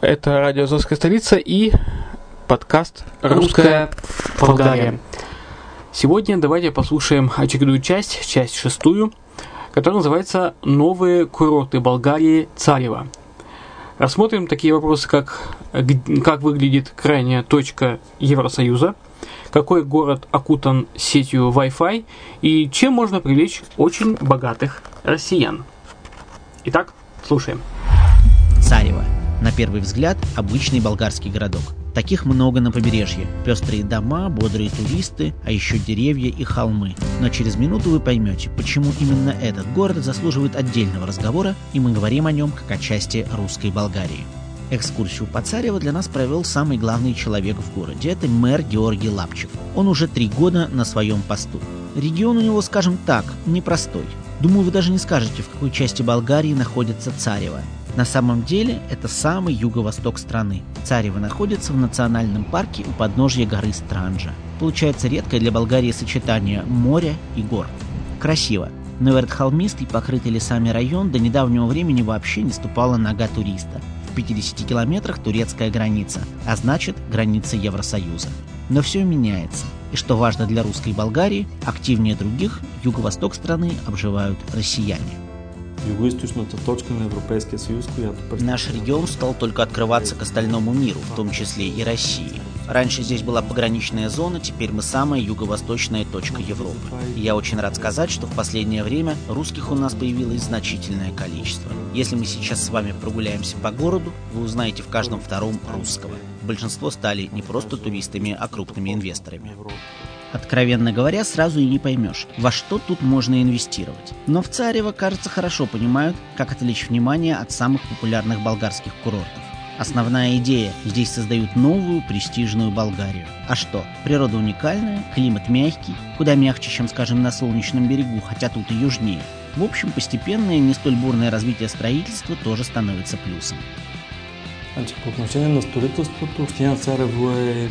Это радио «Азовская столица» и подкаст «Русская Болгария». Сегодня давайте послушаем очередную часть, часть шестую, которая называется «Новые курорты Болгарии Царева». Рассмотрим такие вопросы, как как выглядит крайняя точка Евросоюза, какой город окутан сетью Wi-Fi и чем можно привлечь очень богатых россиян. Итак, слушаем. Царево. На первый взгляд, обычный болгарский городок. Таких много на побережье. Пестрые дома, бодрые туристы, а еще деревья и холмы. Но через минуту вы поймете, почему именно этот город заслуживает отдельного разговора, и мы говорим о нем как о части русской Болгарии. Экскурсию по Царево для нас провел самый главный человек в городе. Это мэр Георгий Лапчев. Он уже три года на своем посту. Регион у него, скажем так, непростой. Думаю, вы даже не скажете, в какой части Болгарии находится Царево. На самом деле это самый юго-восток страны. Царево находится в национальном парке у подножья горы Странджа. Получается редкое для Болгарии сочетание моря и гор. Красиво. Но этот холмистый, покрытый лесами район до недавнего времени вообще не ступала нога туриста. В 50 километрах турецкая граница, а значит граница Евросоюза. Но все меняется. И что важно для русской Болгарии, активнее других юго-восток страны обживают россияне. Юго-источната точка на Европейския съюз, която Наш регион стал только открываться к остальному миру, в том числе и России. Раньше здесь была пограничная зона, теперь мы самая юго-восточная точка Европы. И я очень рад сказать, что в последнее время русских у нас появилось значительное количество. Если мы сейчас с вами прогуляемся по городу, вы узнаете в каждом втором русского. Большинство стали не просто туристами, а крупными инвесторами. Откровенно говоря, сразу и не поймешь, во что тут можно инвестировать. Но в Царево, кажется, хорошо понимают, как отвлечь внимание от самых популярных болгарских курортов. Основная идея – здесь создают новую престижную Болгарию. А что? Природа уникальная, климат мягкий, куда мягче, чем, скажем, на солнечном берегу, хотя тут и южнее. В общем, постепенное, не столь бурное развитие строительства тоже становится плюсом. Значи, по отношение на строителството, Община Царево е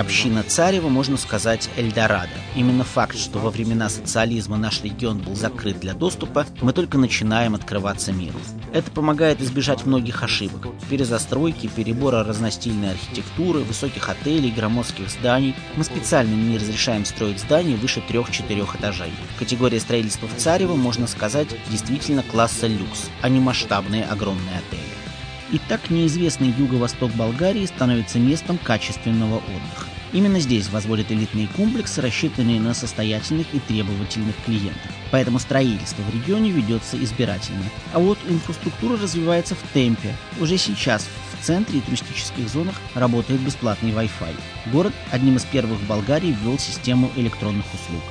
Община Царева, можно сказать, Эльдорадо. Именно факт, что во времена социализма наш регион был закрыт для доступа, мы только начинаем открываться миру. Это помогает избежать многих ошибок. Перезастройки, перебора разностильной архитектуры, высоких отелей, громоздких зданий. Мы специально не разрешаем строить здания выше трех-четырех этажей. Категория строительства в Царево, можно сказать, действительно класса люкс, а не масштабные огромные отели. И так неизвестный юго-восток Болгарии становится местом качественного отдыха. Именно здесь возводят элитные комплексы, рассчитанные на состоятельных и требовательных клиентов. Поэтому строительство в регионе ведется избирательно. А вот инфраструктура развивается в темпе. Уже сейчас в центре и туристических зонах работает бесплатный Wi-Fi. Город одним из первых в Болгарии ввел систему электронных услуг.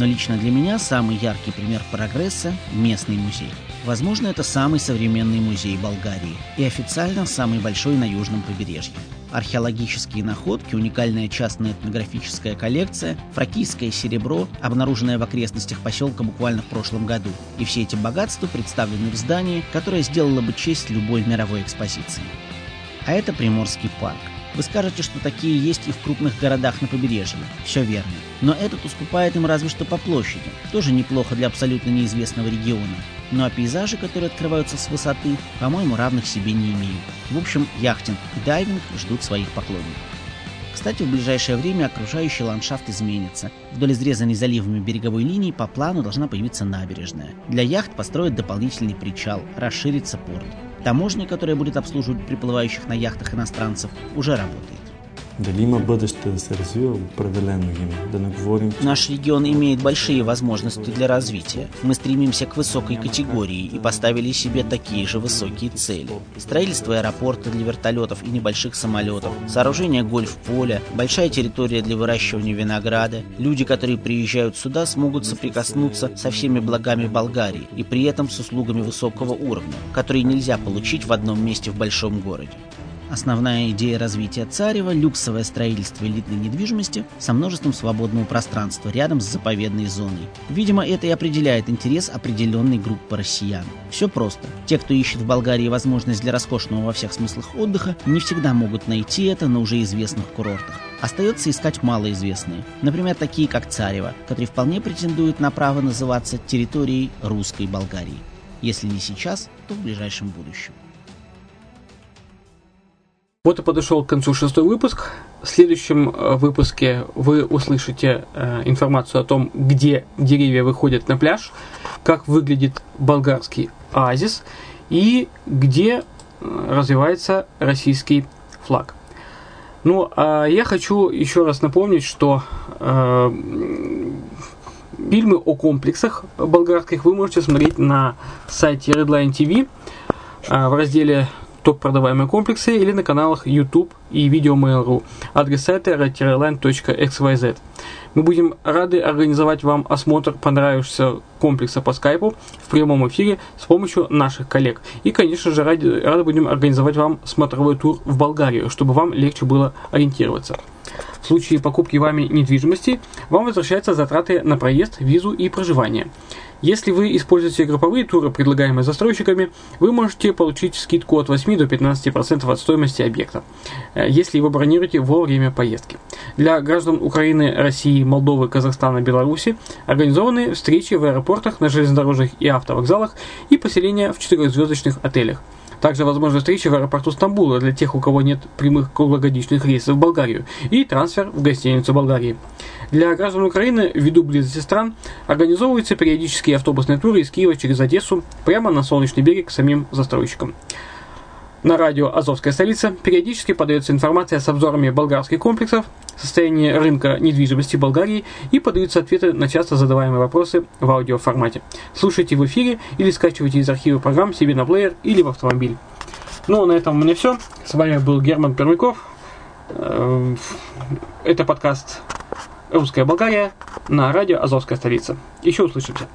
Но лично для меня самый яркий пример прогресса – местный музей. Возможно, это самый современный музей Болгарии и официально самый большой на южном побережье. Археологические находки, уникальная частная этнографическая коллекция, фракийское серебро, обнаруженное в окрестностях поселка буквально в прошлом году. И все эти богатства представлены в здании, которое сделало бы честь любой мировой экспозиции. А это Приморский парк. Вы скажете, что такие есть и в крупных городах на побережье. Все верно. Но этот уступает им разве что по площади. Тоже неплохо для абсолютно неизвестного региона. Ну а пейзажи, которые открываются с высоты, по-моему, равных себе не имеют. В общем, яхтинг и дайвинг ждут своих поклонников. Кстати, в ближайшее время окружающий ландшафт изменится. Вдоль изрезанной заливами береговой линии по плану должна появиться набережная. Для яхт построят дополнительный причал, расширится порт. Таможня, которая будет обслуживать приплывающих на яхтах иностранцев, уже работает. Дали има бъдеще да се развива? Определено има. Да не говорим... Наш регион имеет большие возможности для развития. Мы стремимся к высокой категории и поставили себе такие же высокие цели. Строительство аэропорта для вертолетов и небольших самолетов, сооружение гольф-поля, большая территория для выращивания винограда. Люди, которые приезжают сюда, смогут соприкоснуться со всеми благами Болгарии и при этом с услугами высокого уровня, которые нельзя получить в одном месте в большом городе. Основная идея развития Царева – люксовое строительство элитной недвижимости со множеством свободного пространства рядом с заповедной зоной. Видимо, это и определяет интерес определенной группы россиян. Все просто. Те, кто ищет в Болгарии возможность для роскошного во всех смыслах отдыха, не всегда могут найти это на уже известных курортах. Остается искать малоизвестные, например, такие как Царево, которые вполне претендуют на право называться территорией русской Болгарии. Если не сейчас, то в ближайшем будущем. Вот и подошел к концу шестой выпуск. В следующем э, выпуске вы услышите э, информацию о том, где деревья выходят на пляж, как выглядит болгарский оазис и где э, развивается российский флаг. Ну, а я хочу еще раз напомнить, что э, фильмы о комплексах болгарских вы можете смотреть на сайте Redline TV э, в разделе топ-продаваемые комплексы или на каналах YouTube и видео Mail.ru. Адрес сайта redline.xyz. Мы будем рады организовать вам осмотр понравившегося комплекса по скайпу в прямом эфире с помощью наших коллег. И, конечно же, ради, рады будем организовать вам смотровой тур в Болгарию, чтобы вам легче было ориентироваться. В случае покупки вами недвижимости вам возвращаются затраты на проезд, визу и проживание. Если вы используете групповые туры, предлагаемые застройщиками, вы можете получить скидку от 8 до 15% от стоимости объекта, э, если вы бронируете во время поездки. Для граждан Украины, России, Молдовы, Казахстана, Беларуси организованы встречи в аэропортах, на железнодорожных и автовокзалах и поселения в четырехзвездочных отелях – также возможна встреча в аэропорту Стамбула для тех, у кого нет прямых круглогодичных рейсов в Болгарию, и трансфер в гостиницу Болгарии. Для граждан Украины, ввиду близости стран, организовываются периодические автобусные туры из Киева через Одессу прямо на солнечный берег самим застройщикам. На радио «Азовская столица» периодически подается информация с обзорами болгарских комплексов, состояние рынка недвижимости Болгарии и подаются ответы на часто задаваемые вопросы в аудиоформате. Слушайте в эфире или скачивайте из архива программ себе на плеер или в автомобиль. Ну, на этом у меня все. С вами был Герман Пермяков. Э, это подкаст «Русская Болгария» на радио «Азовская столица». Еще услышимся.